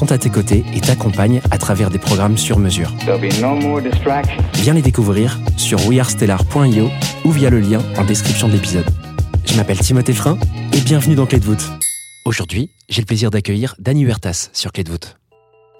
sont à tes côtés et t'accompagnent à travers des programmes sur mesure. No. Viens les découvrir sur wearestellar.io ou via le lien en description de l'épisode. Je m'appelle Timothée Frein et bienvenue dans Clé de voûte. Aujourd'hui, j'ai le plaisir d'accueillir Dany Huertas sur Clé de voûte.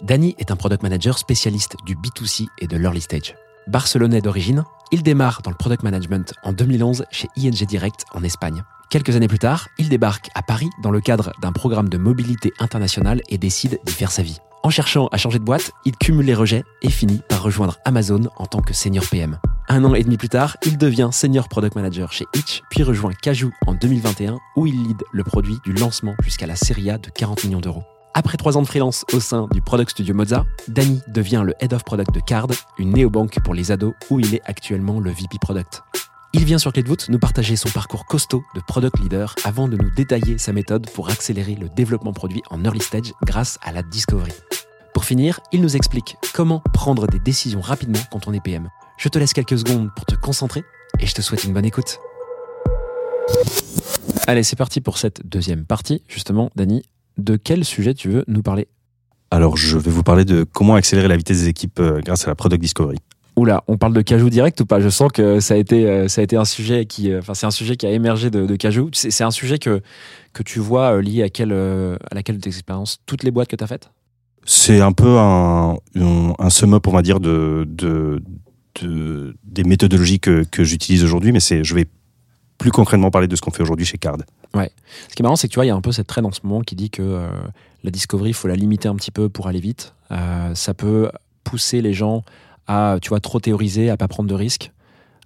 Dany est un product manager spécialiste du B2C et de l'early stage. Barcelonais d'origine, il démarre dans le product management en 2011 chez ING Direct en Espagne. Quelques années plus tard, il débarque à Paris dans le cadre d'un programme de mobilité internationale et décide d'y faire sa vie. En cherchant à changer de boîte, il cumule les rejets et finit par rejoindre Amazon en tant que senior PM. Un an et demi plus tard, il devient senior product manager chez Itch, puis rejoint Cajou en 2021 où il lead le produit du lancement jusqu'à la série A de 40 millions d'euros. Après trois ans de freelance au sein du Product Studio Moza, Danny devient le Head of Product de Card, une néobanque pour les ados où il est actuellement le VP Product. Il vient sur Clé de nous partager son parcours costaud de product leader avant de nous détailler sa méthode pour accélérer le développement produit en early stage grâce à la discovery. Pour finir, il nous explique comment prendre des décisions rapidement quand on est PM. Je te laisse quelques secondes pour te concentrer et je te souhaite une bonne écoute. Allez, c'est parti pour cette deuxième partie. Justement, Dany, de quel sujet tu veux nous parler? Alors, je vais vous parler de comment accélérer la vitesse des équipes euh, grâce à la Product Discovery. Oula, on parle de Cajou direct ou pas? Je sens que ça a été, euh, ça a été un sujet qui, euh, enfin, c'est un sujet qui a émergé de, de Cajou. C'est un sujet que, que tu vois euh, lié à, quelle, à laquelle de tes expériences Toutes les boîtes que tu as faites? C'est un peu un, un, un sum-up, on va dire, de, de, de- des méthodologies que, que j'utilise aujourd'hui, mais c'est, je vais plus concrètement parler de ce qu'on fait aujourd'hui chez Card. Ce qui est marrant, c'est que tu vois, il y a un peu cette traîne en ce moment qui dit que euh, la discovery, il faut la limiter un petit peu pour aller vite. Euh, ça peut pousser les gens à, tu vois, trop théoriser, à pas prendre de risques,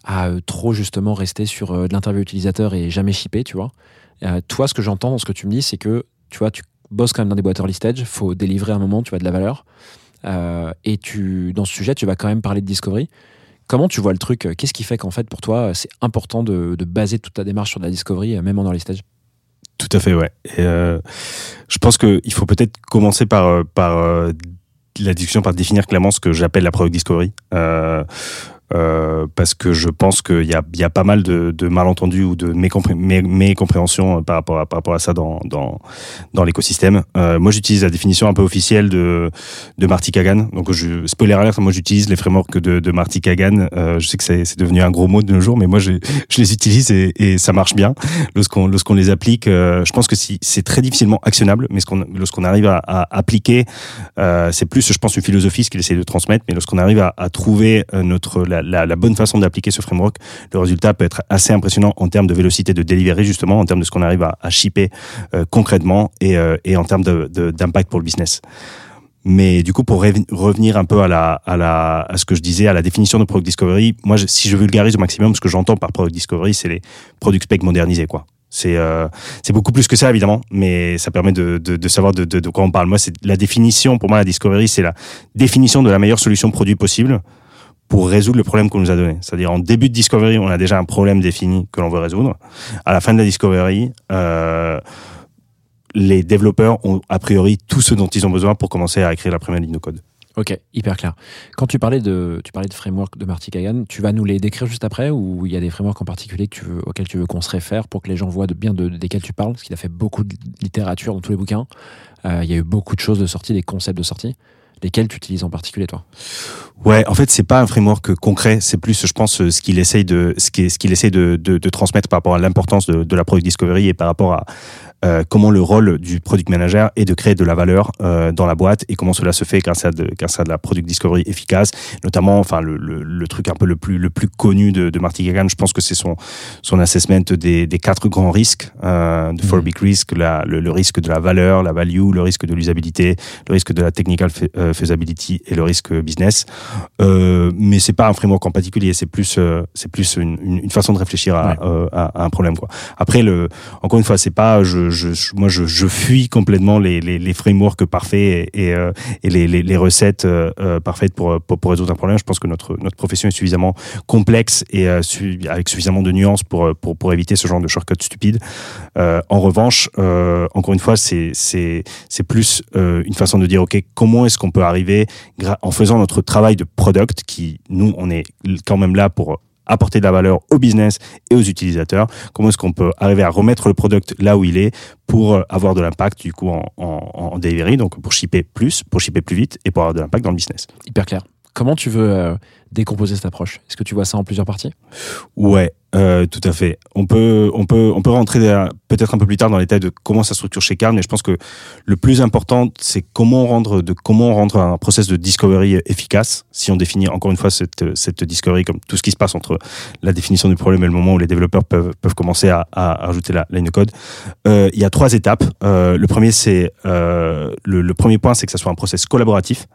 à euh, trop justement rester sur euh, de l'interview utilisateur et jamais shipper, tu vois. Euh, toi, ce que j'entends dans ce que tu me dis, c'est que, tu vois, tu bosses quand même dans des boîtes early stage, faut délivrer un moment, tu vois, de la valeur. Et tu, dans ce sujet, tu vas quand même parler de discovery. Comment tu vois le truc Qu'est-ce qui fait qu'en fait, pour toi, c'est important de, baser toute ta démarche sur de la discovery, même en early stage? Tout à fait, ouais. Et je pense qu'il faut peut-être commencer par, par la discussion, par définir clairement ce que j'appelle la Product Discovery. Euh, euh, parce que je pense qu'il y a, y a pas mal de, de malentendus ou de mécompré- mé- mécompréhensions euh, par rapport à, par rapport à ça dans, dans, dans l'écosystème. Euh, moi, j'utilise la définition un peu officielle de, de Marty Kagan. Donc, je, spoiler alert, moi, j'utilise les frameworks de, de Marty Kagan. Euh, je sais que c'est devenu un gros mot de nos jours, mais moi, je, je les utilise et, et ça marche bien lorsqu'on lorsqu'on les applique. euh, je pense que si, c'est très difficilement actionnable, mais lorsqu'on arrive à, à appliquer, c'est plus, je pense, une philosophie ce qu'il essaie de transmettre. Mais lorsqu'on arrive à, à trouver notre la, bonne façon d'appliquer ce framework, le résultat peut être assez impressionnant en termes de vélocité de delivery justement, en termes de ce qu'on arrive à, à shipper euh, concrètement et, euh, et en termes d'impact pour le business. Mais du coup, pour rev- revenir un peu à, ce que je disais, à la définition de Product Discovery, moi, si je vulgarise au maximum, ce que j'entends par Product Discovery, c'est les product specs modernisés, quoi. C'est euh, c'est beaucoup plus que ça, évidemment, mais ça permet de, savoir de, de quoi on parle. Moi, c'est la définition, pour moi, la Discovery, c'est la définition de la meilleure solution produit possible pour résoudre le problème qu'on nous a donné. C'est-à-dire, en début de Discovery, on a déjà un problème défini que l'on veut résoudre. À la fin de la Discovery, euh, les développeurs ont a priori tout ce dont ils ont besoin pour commencer à écrire la première ligne de code. Ok, hyper clair. Quand tu parlais de, tu parlais de framework de Marty Kagan, tu vas nous les décrire juste après ou il y a des frameworks en particulier auxquels tu veux qu'on se réfère pour que les gens voient de, bien de, desquels tu parles? Parce qu'il a fait beaucoup de littérature dans tous les bouquins. Euh, il y a eu beaucoup de choses de sortie, des concepts de sortie. Lesquels tu utilises en particulier, toi? Ouais, en fait, c'est pas un framework concret, c'est plus, je pense, ce qu'il essaye de, ce ce qu'il essaye de, de, de transmettre par rapport à l'importance de, de la product discovery et par rapport à comment le rôle du product manager est de créer de la valeur euh, dans la boîte et comment cela se fait grâce à de, grâce à de la product discovery efficace. Notamment, enfin le, le, le truc un peu le plus le plus connu de, de Marty Kagan, je pense que c'est son son assessment des, des quatre grands risques, euh, de four Mhm. big risks, le, le risque de la valeur, la value, le risque de l'usabilité, le risque de la technical euh, feasibility et le risque business. Euh, mais c'est pas un framework en particulier, c'est plus euh, c'est plus une, façon de réfléchir à, Ouais. euh, à, à un problème quoi. Après le encore une fois c'est pas je, moi je, fuis complètement les, les, les frameworks parfaits et, et, euh, les, les, recettes euh, euh, parfaites pour, pour résoudre un problème. Je pense que notre notre profession est suffisamment complexe et avec suffisamment de nuances pour pour pour éviter ce genre de shortcut stupide. En revanche, encore une fois, c'est plus une façon de dire ok comment est-ce qu'on peut arriver en faisant notre travail de product qui nous on est quand même là pour apporter de la valeur au business et aux utilisateurs. Comment est-ce qu'on peut arriver à remettre le product là où il est pour euh, avoir de l'impact du coup en, en, en delivery, donc pour shipper plus, pour shipper plus vite et pour avoir de l'impact dans le business? Hyper clair. Comment tu veux euh, décomposer cette approche? Est-ce que tu vois ça en plusieurs parties? Ouais, euh, tout à fait. On peut, on peut, on peut rentrer peut-être un peu plus tard dans les détails de comment ça structure chez Carl, mais je pense que le plus important, c'est comment rendre, de comment rendre un process de discovery efficace. Si on définit encore une fois cette, discovery comme tout ce qui se passe entre la définition du problème et le moment où les développeurs peuvent, peuvent commencer à, rajouter la ligne de code. Euh, il y a trois étapes. Le premier, c'est le premier point, c'est que ça soit un process collaboratif.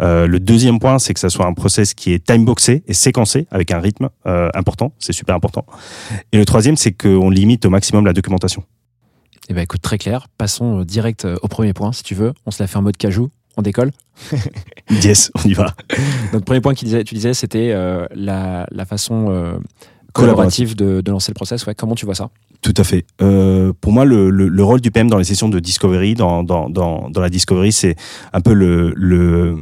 Euh, le deuxième point, c'est que ça soit un process qui est timeboxé et séquencé avec un rythme euh, important. C'est super important. Et le troisième, c'est qu'on limite au maximum la documentation. Eh ben écoute, très clair. Passons euh, direct euh, au premier point, si tu veux. On se l'a fait en mode cajou. On décolle. Yes, on y va. Notre premier point, disait, tu disais, c'était euh, la, la façon euh, collaborative de, de lancer le process. Ouais, comment tu vois ça? Tout à fait. Euh, pour moi, le, le, le rôle du PM dans les sessions de discovery, dans, dans, dans, dans la discovery, c'est un peu le, le,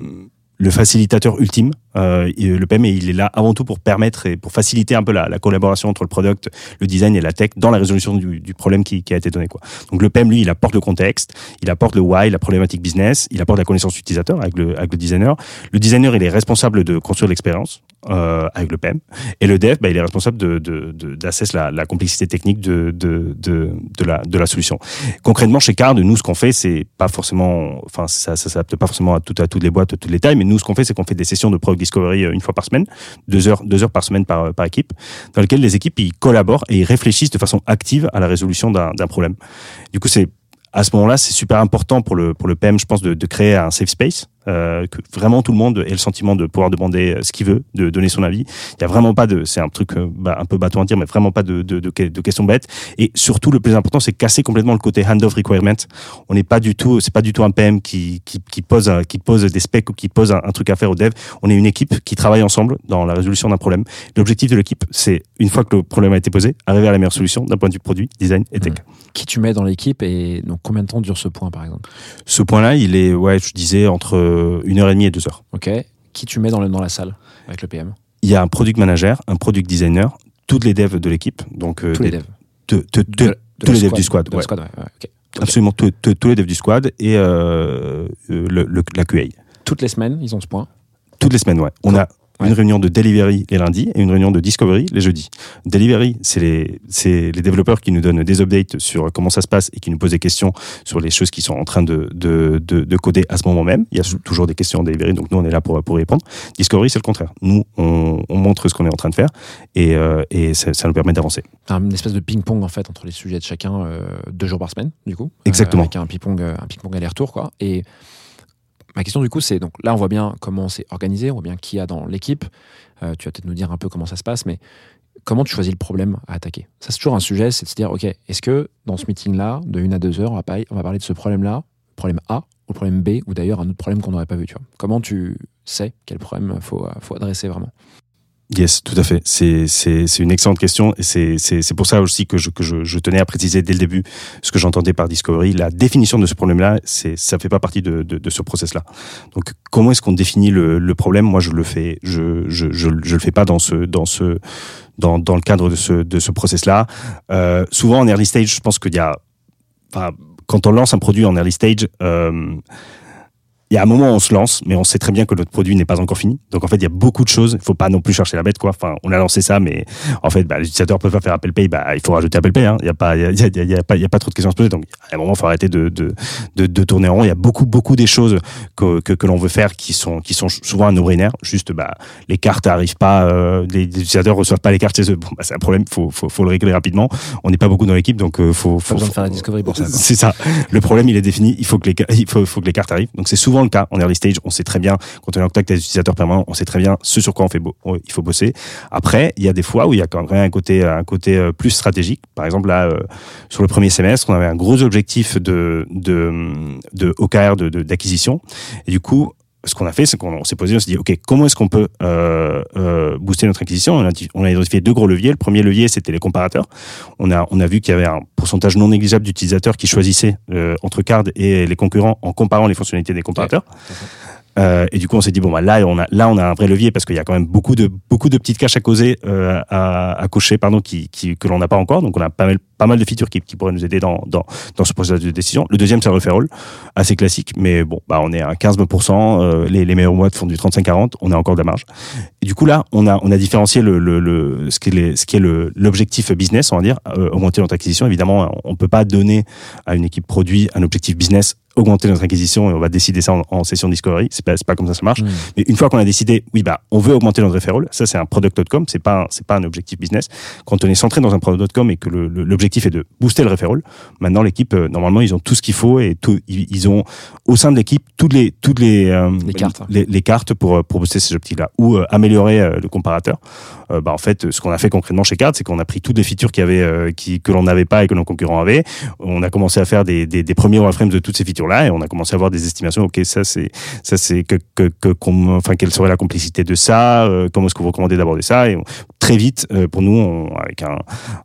le facilitateur ultime. Euh, le PM, il est là avant tout pour permettre et pour faciliter un peu la, la collaboration entre le product, le design et la tech dans la résolution du, du problème qui, qui a été donné. Quoi. Donc le PM, lui, il apporte le contexte, il apporte le why, la problématique business, il apporte la connaissance utilisateur avec le, avec le designer. Le designer, il est responsable de construire l'expérience euh, avec le PM. Et le dev, bah, il est responsable de, de, de, d'assess la, la complexité technique de, de, de, de, la, de la solution. Concrètement, chez Card, nous, ce qu'on fait, c'est pas forcément, enfin, ça, ça s'adapte pas forcément à, tout, à toutes les boîtes, à toutes les tailles, mais nous, ce qu'on fait, c'est qu'on fait des sessions de product discovery euh, une fois par semaine, deux heures, deux heures par semaine par, par équipe, dans lesquelles les équipes, ils collaborent et ils réfléchissent de façon active à la résolution d'un, problème. Du coup, c'est, à ce moment-là, c'est super important pour le, pour le PM, je pense, de, de créer un safe space, euh, que vraiment tout le monde ait le sentiment de pouvoir demander ce qu'il veut, de donner son avis. Il y a vraiment pas de, c'est un truc euh, bah, un peu bateau à dire, mais vraiment pas de, de, de, de questions bêtes. Et surtout, le plus important, c'est casser complètement le côté hand-off requirement. On n'est pas du tout, c'est pas du tout un PM qui, qui, qui pose, un- qui pose des specs ou qui pose un, un truc à faire au dev. On est une équipe qui travaille ensemble dans la résolution d'un problème. L'objectif de l'équipe, c'est une fois que le problème a été posé, arriver à la meilleure solution d'un point de vue produit, design et tech. Qui tu mets dans l'équipe et donc combien de temps dure ce point, par exemple? Ce point-là, il est, ouais, je disais entre une heure et demie et deux heures. Ok. Qui tu mets dans, le, dans la salle avec le PM Il y a un product manager, un product designer, toutes les devs de l'équipe, donc euh, Tous les devs. tous les devs du squad, De la ouais. squad, ouais, ouais, ok. absolument tous- les devs du squad et euh, euh, le, le- la QA. Toutes les semaines, ils ont ce point? Toutes les semaines, ouais. On a Ouais. une réunion de delivery les lundis et une réunion de discovery les jeudis. Delivery, c'est les, les développeurs qui nous donnent des updates sur comment ça se passe et qui nous posent des questions sur les choses qui sont en train de, de, de, de coder à ce moment même. Il y a Mhm. toujours des questions en delivery, donc nous on est là pour, pour y répondre. Discovery, c'est le contraire. Nous, on, on montre ce qu'on est en train de faire et, euh, et ça, ça nous permet d'avancer. un espèce de ping-pong en fait entre les sujets de chacun euh, deux jours par semaine du coup Exactement. Euh, avec un ping-pong euh, ping-pong aller-retour quoi et ma question du coup c'est donc là on voit bien comment c'est organisé on voit bien qui y a dans l'équipe. Euh, tu vas peut-être nous dire un peu comment ça se passe mais comment tu choisis le problème à attaquer? Ça c'est toujours un sujet c'est de se dire ok est-ce que dans ce meeting là de une à deux heures on va, parler, on va parler de ce problème là problème A ou problème B ou d'ailleurs un autre problème qu'on n'aurait pas vu tu vois? Comment tu sais quel problème faut, faut adresser vraiment? Yes, tout à fait. C'est une excellente question et c'est pour ça aussi que je que je, je tenais à préciser dès le début ce que j'entendais par discovery. La définition de ce problème-là, ça fait pas partie de de, de ce process-là. Donc comment est-ce qu'on définit le, le problème? Moi, je le fais. Je je je je le fais pas dans ce dans ce dans dans le cadre de ce de ce process-là. Euh, souvent en early stage, je pense qu'il y a enfin quand on lance un produit en early stage. Euh, il y a un moment où on se lance, mais on sait très bien que notre produit n'est pas encore fini. Donc en fait, il y a beaucoup de choses. Il faut pas non plus chercher la bête, quoi. Enfin, on a lancé ça, mais en fait, bah, les utilisateurs peuvent pas faire Apple Pay. Bah, il faut rajouter Apple Pay. Hein. Il y a pas, il y a, il y a- il y a pas, il y a pas trop de questions à se poser. Donc à un moment, il faut arrêter de, de, de, de tourner en rond. Il y a beaucoup, beaucoup des choses que, que, que l'on veut faire qui sont, qui sont souvent un no-brainer. Juste, bah, les cartes arrivent pas, euh, les, les utilisateurs reçoivent pas les cartes chez eux. Bon, bah, c'est un problème. Faut, faut, faut le régler rapidement. On n'est pas beaucoup dans l'équipe, donc euh, faut, faut, Pas besoin de faut- faire la discovery pour ça. c'est ça. Le problème, il est défini. Il faut que les, ca- il faut, faut que les cartes arrivent. Donc, c'est souvent le cas en early stage. On sait très bien, quand on est en contact avec les utilisateurs permanents, on sait très bien ce sur quoi on fait beau, il faut bosser. Après, il y a des fois où il y a quand même un côté, un côté euh, plus stratégique. Par exemple, là, euh, sur le premier semestre, on avait un gros objectif de, de, de OKR, d'acquisition. Et du coup, ce qu'on a fait, c'est qu'on on s'est posé, on s'est dit, OK, comment est-ce qu'on peut euh, euh, booster notre acquisition? On a, di- on a identifié deux gros leviers. Le premier levier, c'était les comparateurs. On a, on a vu qu'il y avait un pourcentage non négligeable d'utilisateurs qui choisissaient euh, entre Card et les concurrents en comparant les fonctionnalités des comparateurs. Et du coup, on s'est dit bon bah là on a là on a un vrai levier parce qu'il y a quand même beaucoup de beaucoup de petites caches à causer à, à cocher pardon qui, qui que l'on n'a pas encore. Donc on a pas mal pas mal de features qui, qui pourraient nous aider dans dans dans ce processus de décision. Le deuxième c'est le referral, assez classique, mais bon bah on est à 15%. Euh, les, les meilleurs mois font du 35-40, on a encore de la marge. Et du coup là on a on a différencié le, le, le ce qui est l'objectif business on va dire euh, augmenter notre acquisition. Évidemment on peut pas donner à une équipe produit un objectif business augmenter notre acquisition et on va décider ça en, en session discovery. C'est pas, c'est pas comme ça ça marche. Mm. Mais une fois qu'on a décidé, oui, bah, on veut augmenter notre referral. Ça, c'est un product.com. C'est pas, c'est pas un objectif business. Quand on est centré dans un product.com et que le- le- l'objectif est de booster le referral, maintenant, l'équipe, euh, normalement, ils ont tout ce qu'il faut et tout, ils, ont, au sein de l'équipe, toutes les, toutes les, euh, Les cartes. les, les cartes pour, euh, pour booster ces objectifs-là ou euh, améliorer euh, le comparateur. Bah, en fait, ce qu'on a fait concrètement chez Card, c'est qu'on a pris toutes les features qu'il y avait, qui, que l'on n'avait pas et que nos concurrents avaient. On a commencé à faire des, des, des premiers wireframes de toutes ces features-là et on a commencé à avoir des estimations. Ok, ça c'est, ça c'est que, que, que enfin, quelle serait la complexité de ça Comment est-ce que vous recommandez d'aborder ça Et on- très vite, pour nous, on- avec un,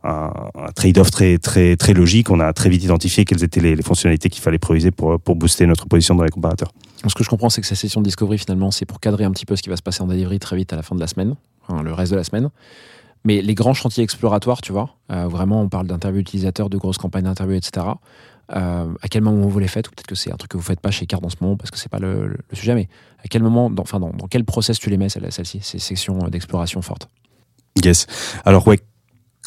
un, un trade-off très, très, très logique, on a très vite identifié quelles étaient les, les fonctionnalités qu'il fallait prioriser pour, pour booster notre position dans les comparateurs. Ce que je comprends, c'est que cette session de discovery, finalement, c'est pour cadrer un petit peu ce qui va se passer en delivery très vite à la fin de la semaine, enfin, le reste de la semaine. Mais les grands chantiers exploratoires, tu vois, euh, vraiment, on parle d'interviews utilisateurs, de grosses campagnes d'interviews, etc. Euh, à quel moment vous les faites? Ou peut-être que c'est un truc que vous faites pas chez Card en ce moment parce que c'est pas le, le- le sujet, mais à quel moment, dans, enfin, dans, dans quel process tu les mets, celle- celle-ci, ces sections d'exploration fortes? Yes. Alors ouais,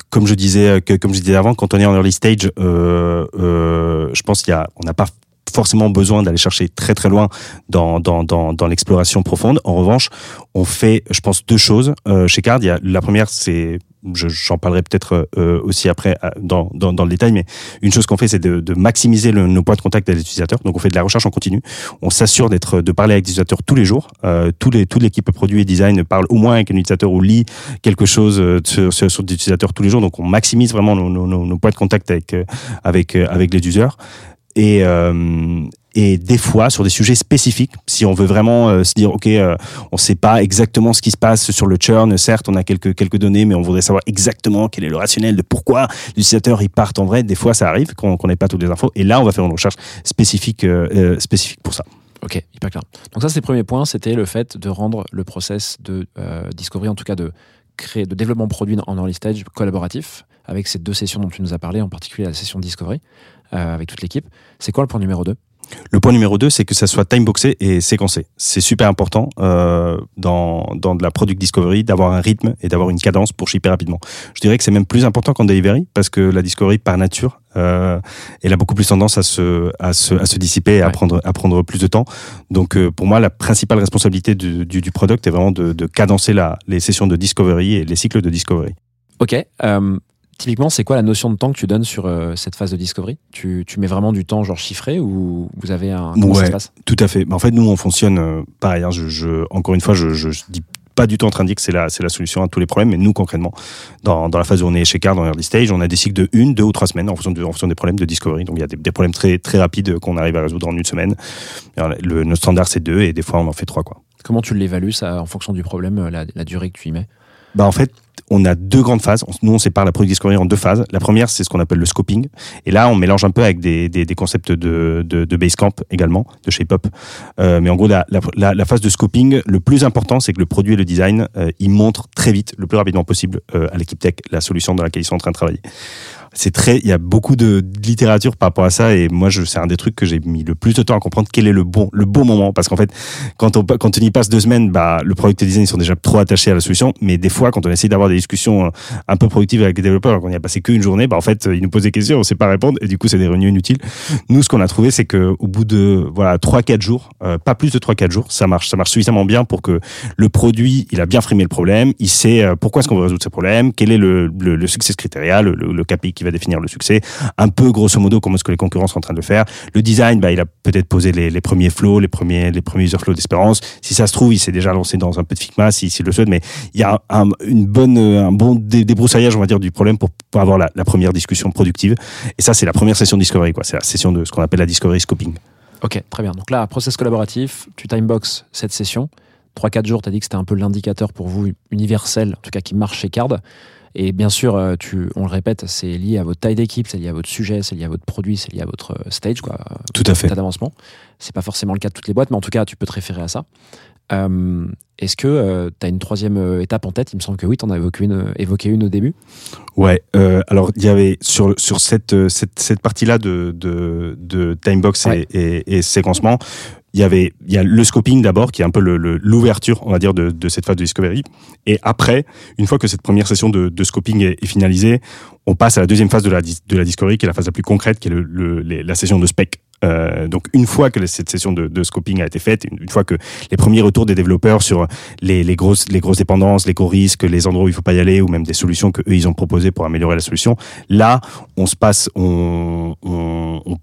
comme je disais, euh, comme je disais avant, quand on est en early stage, euh, euh, je pense qu'il y a, on n'a pas forcément besoin d'aller chercher très très loin dans dans dans, l'exploration profonde. En revanche, on fait, je pense, deux choses chez Card. Il y a la première, c'est j'en parlerai peut-être euh, aussi après dans, dans, dans le détail, mais une chose qu'on fait, c'est de, de maximiser le, nos points de contact avec les utilisateurs. Donc, on fait de la recherche en continu. On s'assure d'être, de parler avec des utilisateurs tous les jours. Euh, tous les, toute l'équipe produit et design parle au moins avec un utilisateur ou lit quelque chose euh, sur, sur, sur des utilisateurs tous les jours. Donc, on maximise vraiment nos, nos, nos, nos points de contact avec, euh, avec, euh, avec les users. Et, euh, et des fois, sur des sujets spécifiques, si on veut vraiment euh, se dire, OK, euh, on sait pas exactement ce qui se passe sur le churn, certes, on a quelques, données, mais on voudrait savoir exactement quel est le rationnel de pourquoi l'utilisateur il part en vrai. Des fois, ça arrive qu'on n'ait pas toutes les infos. Et là, on va faire une recherche spécifique, euh, euh, spécifique pour ça. Ok, hyper clair. Donc ça, c'est le premier point, c'était le fait de rendre le process de discovery, en tout cas de créer, de développement produit en early stage collaboratif, avec ces deux sessions dont tu nous as parlé, en particulier la session discovery, avec toute l'équipe. C'est quoi le point numéro 2 Le point numéro 2, c'est que ça soit timeboxé et séquencé. C'est super important euh, dans, dans de la product discovery d'avoir un rythme et d'avoir une cadence pour shipper rapidement. Je dirais que c'est même plus important qu'en delivery parce que la discovery, par nature, euh, elle a beaucoup plus tendance à se, à se, à se dissiper et à, Ouais. prendre, à prendre plus de temps. Donc euh, pour moi, la principale responsabilité du, du, du product est vraiment de, de cadencer la, les sessions de discovery et les cycles de discovery. Ok. euh, typiquement, c'est quoi la notion de temps que tu donnes sur euh, cette phase de discovery? Tu, tu mets vraiment du temps genre chiffré ou vous avez un... Comment ça Ouais. se passe? Tout à fait. Mais en fait, nous, on fonctionne euh, pareil. hein, je, je, encore une fois, je, je, je dis pas du tout en train de dire que c'est la, c'est la solution à tous les problèmes, mais nous, concrètement, dans, dans la phase où on est chez Card, dans early stage, on a des cycles de une, deux ou trois semaines en fonction, de, en fonction des problèmes de discovery. Donc, il y a des, des problèmes très, très rapides qu'on arrive à résoudre en une semaine. Alors, Le, notre standard, c'est deux, et des fois, on en fait trois, quoi. Comment tu l'évalues ça en fonction du problème, euh, la, la durée que tu y mets? Bah en fait, on a deux grandes phases. Nous, on sépare la product discovery en deux phases. La première, c'est ce qu'on appelle le scoping. Et là, on mélange un peu avec des, concepts de, de, de Basecamp également, de ShapeUp. Euh, mais en gros, la phase de scoping, le plus important, c'est que le produit et le design, euh, ils montrent très vite, le plus rapidement possible, euh, à l'équipe tech, la solution dans laquelle ils sont en train de travailler. C'est très, il y a beaucoup de, littérature par rapport à ça et moi, je, c'est un des trucs que j'ai mis le plus de temps à comprendre quel est le bon, le bon moment parce qu'en fait, quand on, quand on y passe deux semaines, bah, le product design, ils sont déjà trop attachés à la solution, mais des fois, quand on essaie d'avoir des discussions euh, un peu productives avec les développeurs, quand on y a passé qu'une journée, bah, en fait, ils nous posent des questions, on sait pas répondre et du coup, c'est des réunions inutiles. Nous, ce qu'on a trouvé, c'est que au bout de, voilà, trois, quatre jours, euh, pas plus de trois, quatre jours, ça marche, ça marche suffisamment bien pour que le produit, il a bien frimé le problème, il sait euh, pourquoi est-ce qu'on veut résoudre ce problème, quel est le, le, le succès critérial, le, le, le KPI va définir le succès, un peu grosso modo comment est-ce que les concurrents sont en train de le faire. Le design, bah, il a peut-être posé les, premiers flows, les premiers, les premiers user flows d'espérance. Si ça se trouve, il s'est déjà lancé dans un peu de Figma, s'il si, le souhaite, mais il y a un, une bonne, un bon dé- débroussaillage, on va dire, du problème pour, avoir la, première discussion productive. Et ça, c'est la première session discovery, quoi. C'est la session de ce qu'on appelle la discovery scoping. Ok, très bien. Donc là, process collaboratif, tu timebox cette session. 3-4 jours, tu as dit que c'était un peu l'indicateur pour vous universel, en tout cas qui marche chez Card. Et bien sûr, euh, tu, on le répète, c'est lié à votre taille d'équipe, c'est lié à votre sujet, c'est lié à votre produit, c'est lié à votre euh, stage, quoi, Tout à fait. d'avancement. C'est pas forcément le cas de toutes les boîtes, mais en tout cas, tu peux te référer à ça. Euh, Est-ce que tu as une troisième euh, étape en tête? Il me semble que oui, tu en as évoqué une, évoqué une au début. Ouais. Euh, alors, il y avait sur sur cette euh, cette, cette partie-là de de, de timebox Ouais. et, et, et séquencement, il y avait il y a le scoping d'abord qui est un peu le- le- l'ouverture, on va dire, de, de cette phase de discovery. Et après, une fois que cette première session de, de scoping est, est finalisée, on passe à la deuxième phase de la de la discovery, qui est la phase la plus concrète, qui est le, le- la session de spec. Euh, donc une fois que cette session de, scoping a été faite, une, fois que les premiers retours des développeurs sur les, grosses dépendances, les gros risques, les endroits où il faut pas y aller, ou même des solutions que eux ils ont proposées pour améliorer la solution, là on se passe, on,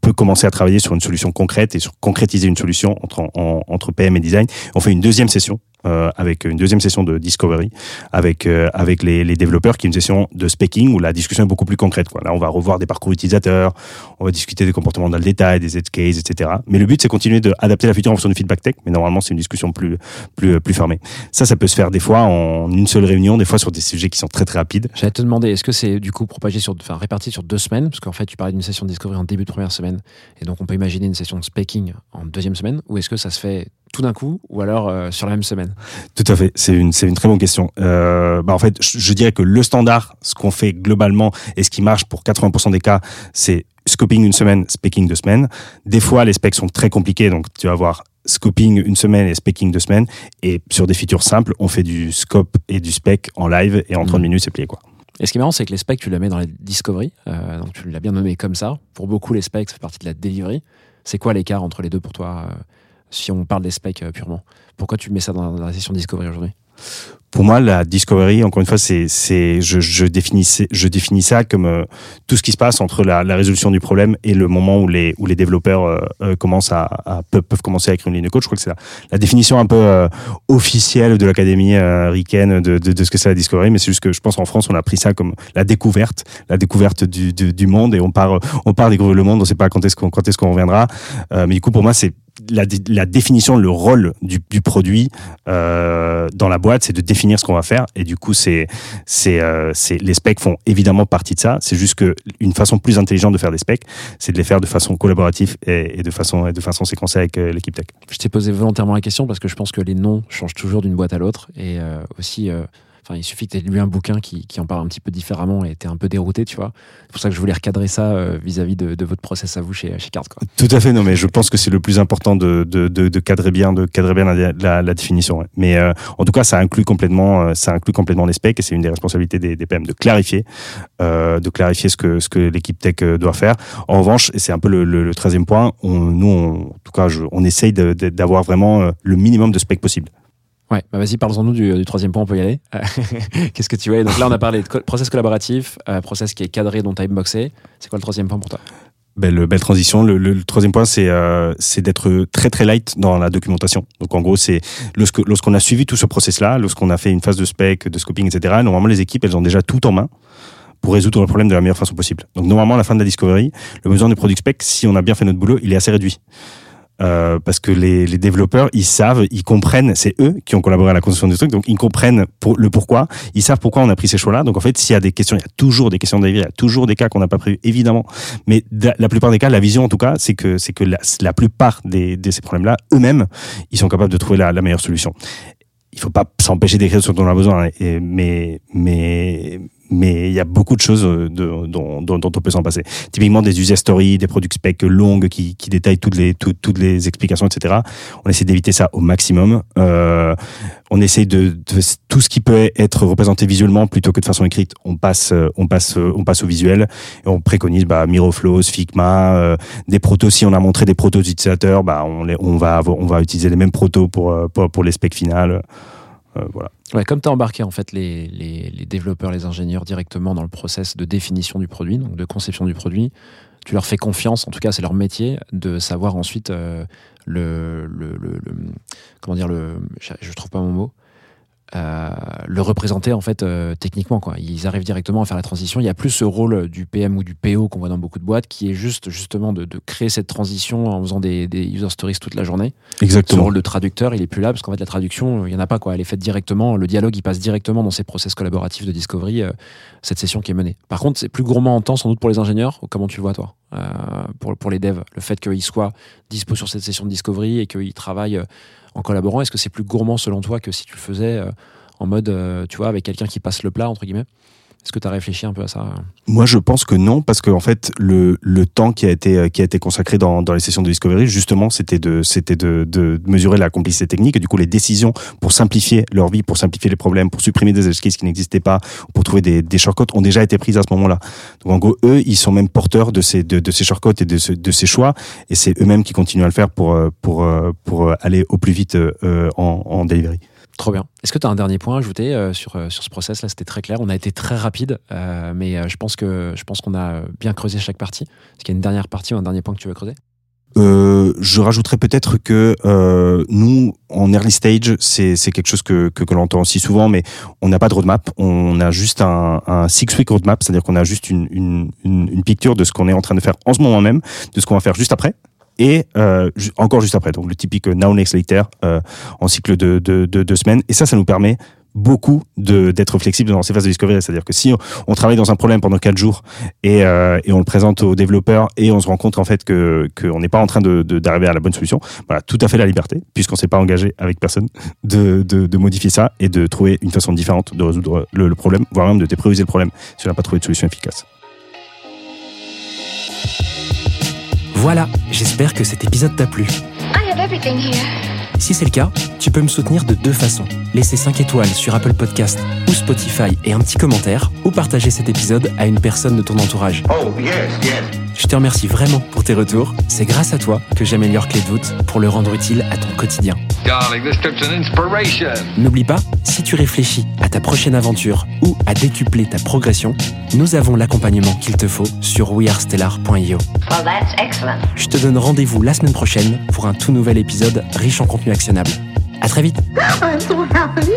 peut commencer à travailler sur une solution concrète et sur concrétiser une solution entre en- entre PM et design. On fait une deuxième session euh, avec une deuxième session de discovery avec euh, avec les, les développeurs qui est une session de speaking où la discussion est beaucoup plus concrète. Là on va revoir des parcours utilisateurs, on va discuter des comportements dans le détail, des edge cases, etc. Mais le but c'est continuer d'adapter la feature en fonction du feedback tech, mais normalement c'est une discussion plus plus plus fermée. Ça ça peut se faire des fois en une seule réunion, des fois sur des sujets qui sont très très rapides. J'allais te demander, est-ce que c'est du coup propagé sur, enfin réparti sur deux semaines? Parce qu'en fait, tu parlais d'une session de discovery en début de première semaine, et donc on peut imaginer une session de speaking en deuxième semaine, ou est-ce que ça se fait tout d'un coup, ou alors euh, sur la même semaine Tout à fait, c'est une c'est une très bonne question. Euh, bah en fait, je, je dirais que le standard, ce qu'on fait globalement et ce qui marche pour 80% des cas, c'est scoping une semaine, speaking deux semaines. Des fois, les specs sont très compliqués, donc tu vas avoir scoping une semaine et speaking deux semaines. Et sur des features simples, on fait du scope et du spec en live et en 30 Mhm. minutes, c'est plié quoi. Et ce qui est marrant, c'est que les specs, tu les mets dans la discovery, euh, donc tu l'as bien nommé comme ça. Pour beaucoup, les specs, ça fait partie de la delivery. C'est quoi l'écart entre les deux pour toi, si on parle des specs euh, purement Pourquoi tu mets ça dans, la session discovery aujourd'hui? Pour moi, la discovery, encore une fois, c'est, je, je définis, je définis ça comme euh, tout ce qui se passe entre la, résolution du problème et le moment où les, où les développeurs euh, commencent à, peuvent, commencer à écrire une ligne de code. Je crois que c'est la, définition un peu officielle de l'académie ricaine de, de, ce que c'est la discovery. Mais c'est juste que je pense en France, on a pris ça comme la découverte, la découverte du, du, monde et on part, on part découvrir le monde. On ne sait pas quand est-ce qu'on, quand est-ce qu'on reviendra. Mais du coup, pour moi, c'est la, la définition, le rôle du, du produit euh, dans la boîte, c'est de définir ce qu'on va faire. Et du coup, c'est, c'est, euh, les specs font évidemment partie de ça. C'est juste que une façon plus intelligente de faire des specs, c'est de les faire de façon collaborative et, et de façon, de façon séquencée avec euh, l'équipe tech. Je t'ai posé volontairement la question parce que je pense que les noms changent toujours d'une boîte à l'autre. Et aussi, il suffit que tu aies lu un bouquin qui, qui en parle un petit peu différemment et tu un peu dérouté, tu vois. C'est pour ça que je voulais recadrer ça euh, vis-à-vis de, votre process à vous chez, chez Card. Quoi. Tout à fait, non, mais je pense que c'est le plus important de, de, de, cadrer bien, de cadrer bien la, la, définition. Mais euh, en tout cas, ça inclut complètement, euh, ça inclut complètement les specs et c'est une des responsabilités des, PM de clarifier, de clarifier ce que ce que l'équipe tech doit faire. En revanche, et c'est un peu le, le, le 13e point, nous, en tout cas, on essaye d'avoir vraiment le minimum de specs possible. Ouais, bah vas-y, parlons-nous du, du troisième point, on peut y aller. Euh, Qu'est-ce que tu vois Donc là, on a parlé de process collaboratif, euh, process qui est cadré, dont timeboxé. C'est quoi le troisième point pour toi? Belle, belle transition. Le, le- troisième point, c'est euh, c'est d'être très très light dans la documentation. Donc en gros, c'est lorsque lorsqu'on a suivi tout ce process-là, lorsqu'on a fait une phase de spec, de scoping, etc. Normalement, les équipes, elles ont déjà tout en main pour résoudre le problème de la meilleure façon possible. Donc normalement, à la fin de la discovery, le besoin de product spec, si on a bien fait notre boulot, il est assez réduit. Euh, parce que les, les développeurs, ils savent, ils comprennent, c'est eux qui ont collaboré à la construction du truc, donc ils comprennent pour, le pourquoi, ils savent pourquoi on a pris ces choix-là. Donc en fait, s'il y a des questions, il y a toujours des questions dérivées, il y a toujours des cas qu'on n'a pas prévus, évidemment. Mais la plupart des cas, la vision en tout cas, c'est que c'est que la, plupart des, de ces problèmes-là, eux-mêmes, ils sont capables de trouver la, la meilleure solution. Il faut pas s'empêcher d'écrire ce dont on a besoin, hein, mais mais mais il y a beaucoup de choses euh, de, dont, dont, dont on peut s'en passer. Typiquement des user stories, des product specs longues qui, qui détaillent toutes les, tout- toutes les explications, etc. On essaie d'éviter ça au maximum. Euh, on essaie de, de tout ce qui peut être représenté visuellement plutôt que de façon écrite. On passe, euh, on passe, euh, on passe au visuel et on préconise bah, Miroflows, Figma, euh, des protos. Si on a montré des protos utilisateurs, bah, on, les, on va, on va utiliser les mêmes protos pour, pour, pour les specs finales. Euh, voilà. Comme tu as embarqué en fait les, développeurs, les ingénieurs directement dans le process de définition du produit, donc de conception du produit, tu leur fais confiance, en tout cas c'est leur métier, de savoir ensuite euh, le, comment dire le, je, je trouve pas mon mot, euh, le représenter en fait euh, techniquement quoi. Ils arrivent directement à faire la transition. Il y a plus ce rôle du PM ou du PO qu'on voit dans beaucoup de boîtes, qui est juste justement de, de créer cette transition en faisant des, des user stories toute la journée. Ce Exactement. rôle de traducteur, il est plus là parce qu'en fait la traduction, il y en a pas quoi. Elle est faite directement. Le dialogue, il passe directement dans ces process collaboratifs de discovery. euh, cette session qui est menée. Par contre, c'est plus gourmand en temps sans doute pour les ingénieurs. Comment tu le vois toi? euh, pour pour les devs, le fait qu'ils soient dispo sur cette session de discovery et qu'ils travaillent euh, en collaborant, est-ce que c'est plus gourmand selon toi que si tu le faisais euh, en mode, euh, tu vois, avec quelqu'un qui passe le plat entre guillemets? Est-ce que tu as réfléchi un peu à ça euh Moi, je pense que non, parce que en fait, le, le temps qui a été euh, qui a été consacré dans, dans les sessions de discovery, justement, c'était de c'était de, de mesurer la complicité technique et du coup les décisions pour simplifier leur vie, pour simplifier les problèmes, pour supprimer des cases qui n'existaient pas, pour trouver des, des shortcuts, ont déjà été prises à ce moment-là. Donc en gros, eux, ils sont même porteurs de ces de, ces shortcuts et de, ce- de ces choix, et c'est eux-mêmes qui continuent à le faire pour euh, pour pour aller au plus vite en, en delivery. Trop bien. Est-ce que tu as un dernier point à ajouter euh, sur, euh, sur ce process là C'était très clair. On a été très rapide, euh, mais je pense que je pense qu'on a bien creusé chaque partie. Est-ce qu'il y a une dernière partie ou un dernier point que tu veux creuser? Je rajouterais peut-être que nous, en early stage, c'est quelque chose que, que, l'on entend aussi souvent, mais on n'a pas de roadmap. On a juste un, un six-week roadmap, c'est-à-dire qu'on a juste une, une, une, une picture de ce qu'on est en train de faire en ce moment même, de ce qu'on va faire juste après. Et euh, encore juste après, donc le typique now next later euh, en cycle de, de, de deux semaines. Et ça, ça nous permet beaucoup d'être flexible dans ces phases de discovery. C'est-à-dire que si on, travaille dans un problème pendant quatre jours et, euh, on le présente aux développeurs et on se rend compte en fait que qu'on n'est pas en train d'arriver à la bonne solution, voilà, tout à fait la liberté, puisqu'on s'est pas engagé avec personne, de, modifier ça et de trouver une façon différente de résoudre le, le problème, voire même de déprioriser le problème si on n'a pas trouvé de solution efficace. Voilà, j'espère que cet épisode t'a plu. I have everything here. Si c'est le cas, tu peux me soutenir de deux façons. Laisser 5 étoiles sur Apple Podcast ou Spotify et un petit commentaire, ou partager cet épisode à une personne de ton entourage. Oh, yes, yes. Je te remercie vraiment pour tes retours. C'est grâce à toi que j'améliore Clé de voûte pour le rendre utile à ton quotidien. Darling, this trip's an inspiration. N'oublie pas, si tu réfléchis à ta prochaine aventure ou à décupler ta progression, nous avons l'accompagnement qu'il te faut sur wearestellar.io. Well, that's excellent. Je te donne rendez-vous la semaine prochaine pour un tout nouvel épisode riche en contenu actionnable. À très vite I'm so happy.